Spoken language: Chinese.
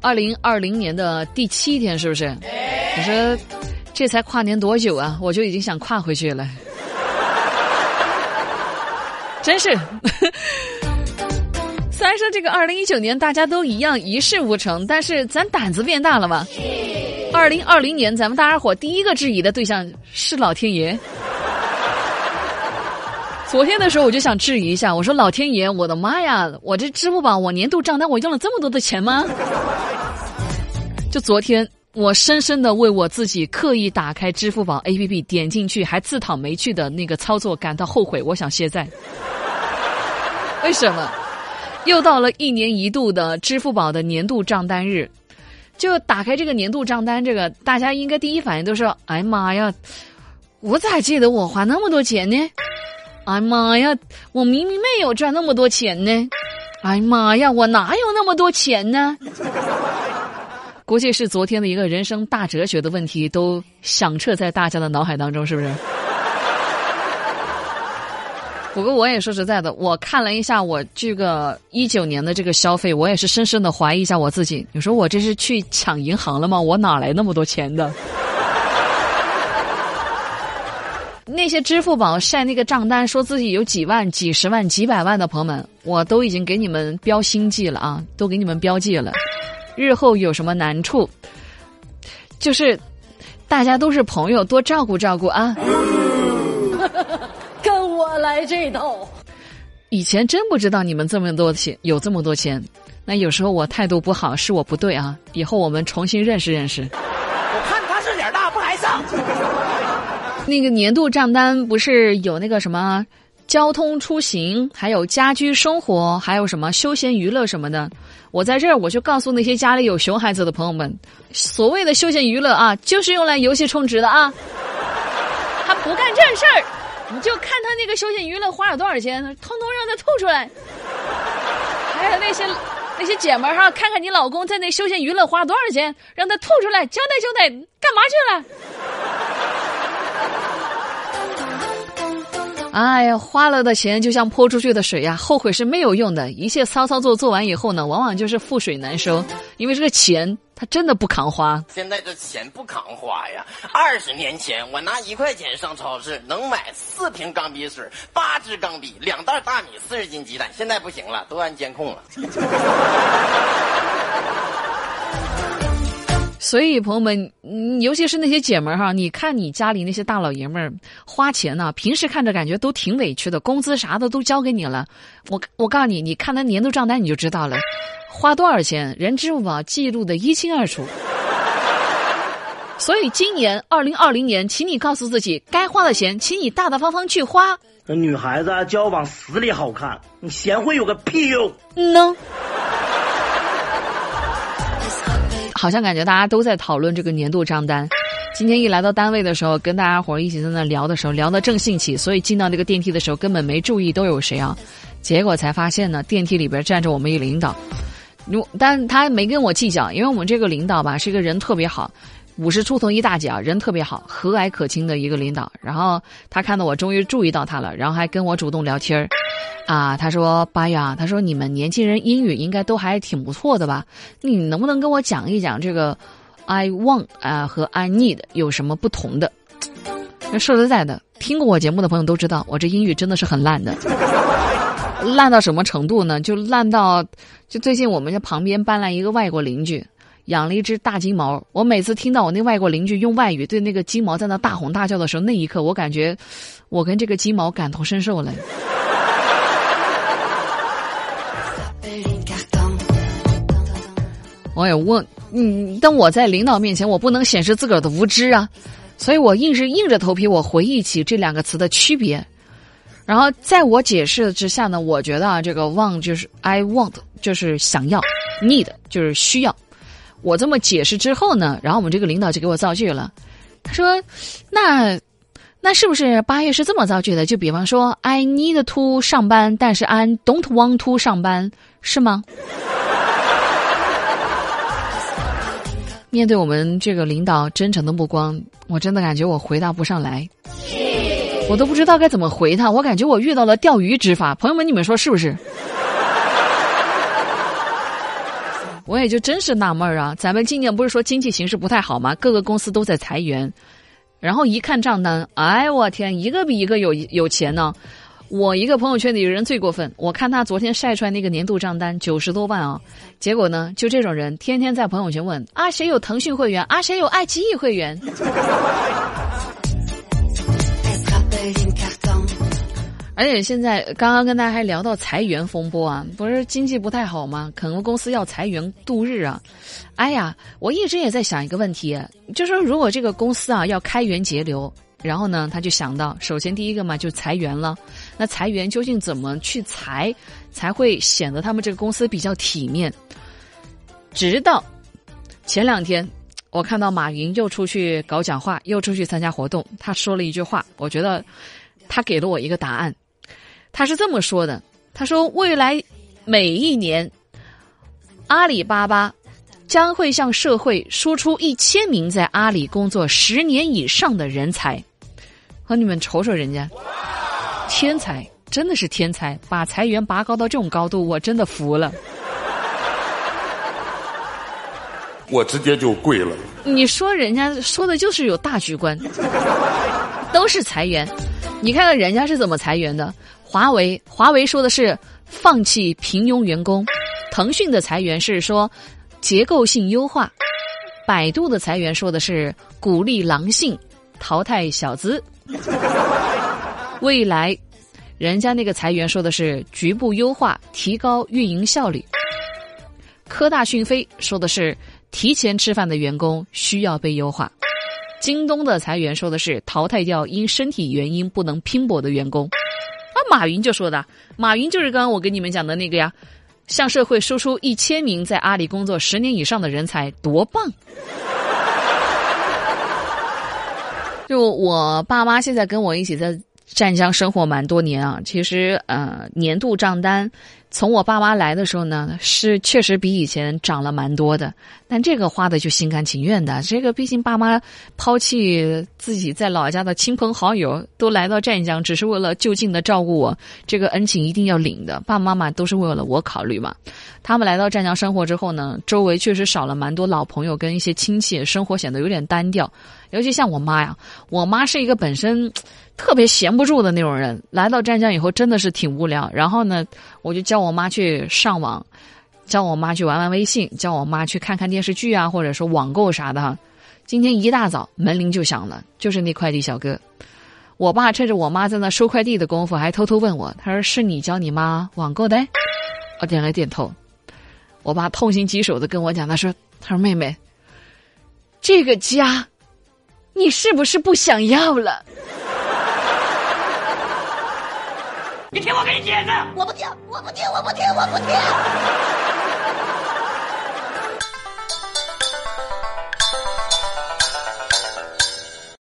二零二零年的第七天，是不是？我说这才跨年多久啊，我就已经想跨回去了，真是。虽然说这个二零一九年大家都一样一事无成，但是咱胆子变大了吧。二零二零年，咱们大家伙第一个质疑的对象是老天爷。昨天的时候我就想质疑一下，我说老天爷，我的妈呀，我这支付宝我年度账单我用了这么多的钱吗？就昨天，我深深的为我自己刻意打开支付宝 APP 点进去还自讨没趣的那个操作感到后悔，我想卸载。为什么？又到了一年一度的支付宝的年度账单日，就打开这个年度账单，这个大家应该第一反应都是：哎妈呀，我咋记得我花那么多钱呢？哎妈呀！我明明没有赚那么多钱呢！哎妈呀！我哪有那么多钱呢？估计是昨天的一个人生大哲学的问题都响彻在大家的脑海当中，是不是？不过我也说实在的，我看了一下我这个一九年的这个消费，我也是深深的怀疑一下我自己。你说我这是去抢银行了吗？我哪来那么多钱的？那些支付宝晒那个账单，说自己有几万、几十万、几百万的朋友们，我都已经给你们标星记了啊，都给你们标记了。日后有什么难处，就是大家都是朋友，多照顾照顾啊。跟我来这套。以前真不知道你们这么多钱，有这么多钱。那有时候我态度不好，是我不对啊。以后我们重新认识认识。我看他是脸大不来上。那个年度账单不是有那个什么交通出行，还有家居生活，还有什么休闲娱乐什么的。我在这儿我就告诉那些家里有熊孩子的朋友们，所谓的休闲娱乐啊，就是用来游戏充值的啊。他不干正事儿，你就看他那个休闲娱乐花了多少钱，通通让他吐出来。还有那些那些姐们儿哈，看看你老公在那休闲娱乐花了多少钱，让他吐出来，交代交代，干嘛去了？哎呀，花了的钱就像泼出去的水呀，后悔是没有用的。一切骚操作做完以后呢，往往就是覆水难收，因为这个钱它真的不扛花。现在这钱不扛花呀！二十年前我拿一块钱上超市能买四瓶钢笔水、八支钢笔、两袋大米、四十斤鸡蛋，现在不行了，都安监控了。所以，朋友们，尤其是那些姐们儿哈，你看你家里那些大老爷们儿花钱呢，平时看着感觉都挺委屈的，工资啥的都交给你了。我我告诉你，你看他年度账单你就知道了，花多少钱，人支付宝记录的一清二楚。所以，今年二零二零年，请你告诉自己，该花的钱，请你大大方方去花。女孩子交往死里好看，你贤惠有个屁用？嗯呢。好像感觉大家都在讨论这个年度账单。今天一来到单位的时候，跟大家伙一起在那聊的时候，聊得正兴起，所以进到这个电梯的时候根本没注意都有谁啊。结果才发现呢，电梯里边站着我们一领导。如但他没跟我计较，因为我们这个领导吧是一个人特别好，五十出头一大姐啊，人特别好，和蔼可亲的一个领导。然后他看到我终于注意到他了，然后还跟我主动聊天儿。啊，他说：“八呀，他说你们年轻人英语应该都还挺不错的吧？你能不能跟我讲一讲这个 ‘I want’ 啊和 ‘I need’ 有什么不同的？”说实在的，听过我节目的朋友都知道，我这英语真的是很烂的，烂到什么程度呢？就烂到，就最近我们家旁边搬来一个外国邻居，养了一只大金毛。我每次听到我那外国邻居用外语对那个金毛在那大吼大叫的时候，那一刻我感觉我跟这个金毛感同身受了。我也问，嗯，但我在领导面前，我不能显示自个儿的无知啊，所以我硬是硬着头皮，我回忆起这两个词的区别。然后在我解释之下呢，我觉得啊，这个 want 就是 I want 就是想要，need 就是需要。我这么解释之后呢，然后我们这个领导就给我造句了，他说：“那那是不是八月是这么造句的？就比方说，I need to 上班，但是 I don't want to 上班，是吗？”面对我们这个领导真诚的目光，我真的感觉我回答不上来，我都不知道该怎么回他。我感觉我遇到了钓鱼执法，朋友们，你们说是不是？我也就真是纳闷儿啊，咱们今年不是说经济形势不太好吗？各个公司都在裁员，然后一看账单，哎我天，一个比一个有有钱呢。我一个朋友圈里人最过分，我看他昨天晒出来那个年度账单九十多万啊，结果呢，就这种人天天在朋友圈问啊谁有腾讯会员啊谁有爱奇艺会员。而且现在刚刚跟大家还聊到裁员风波啊，不是经济不太好吗？很多公司要裁员度日啊。哎呀，我一直也在想一个问题，就说如果这个公司啊要开源节流，然后呢他就想到，首先第一个嘛就裁员了。那裁员究竟怎么去裁，才会显得他们这个公司比较体面？直到前两天，我看到马云又出去搞讲话，又出去参加活动，他说了一句话，我觉得他给了我一个答案。他是这么说的：“他说，未来每一年，阿里巴巴将会向社会输出一千名在阿里工作十年以上的人才。和你们瞅瞅人家，天才，真的是天才，把裁员拔高到这种高度，我真的服了。我直接就跪了。你说人家说的就是有大局观，都是裁员。你看看人家是怎么裁员的。”华为，华为说的是放弃平庸员工；腾讯的裁员是说结构性优化；百度的裁员说的是鼓励狼性，淘汰小资；未来，人家那个裁员说的是局部优化，提高运营效率；科大讯飞说的是提前吃饭的员工需要被优化；京东的裁员说的是淘汰掉因身体原因不能拼搏的员工。啊马云就说的，马云就是刚刚我跟你们讲的那个呀，向社会输出一千名在阿里工作十年以上的人才，多棒！就我爸妈现在跟我一起在湛江生活蛮多年啊，其实呃年度账单。从我爸妈来的时候呢，是确实比以前涨了蛮多的，但这个花的就心甘情愿的。这个毕竟爸妈抛弃自己在老家的亲朋好友，都来到湛江，只是为了就近的照顾我，这个恩情一定要领的。爸爸妈妈都是为了我考虑嘛。他们来到湛江生活之后呢，周围确实少了蛮多老朋友跟一些亲戚，生活显得有点单调。尤其像我妈呀，我妈是一个本身。特别闲不住的那种人，来到湛江以后真的是挺无聊。然后呢，我就教叫我妈去上网，叫我妈去玩玩微信，叫我妈去看看电视剧啊，或者说网购啥的。今天一大早门铃就响了，就是那快递小哥。我爸趁着我妈在那收快递的功夫，还偷偷问我：“他说是你教你妈网购的？”我点了点头。我爸痛心疾首的跟我讲：“他说，他说妹妹，这个家，你是不是不想要了？”你听我给你解释，我不听，我不听，我不听，我不听。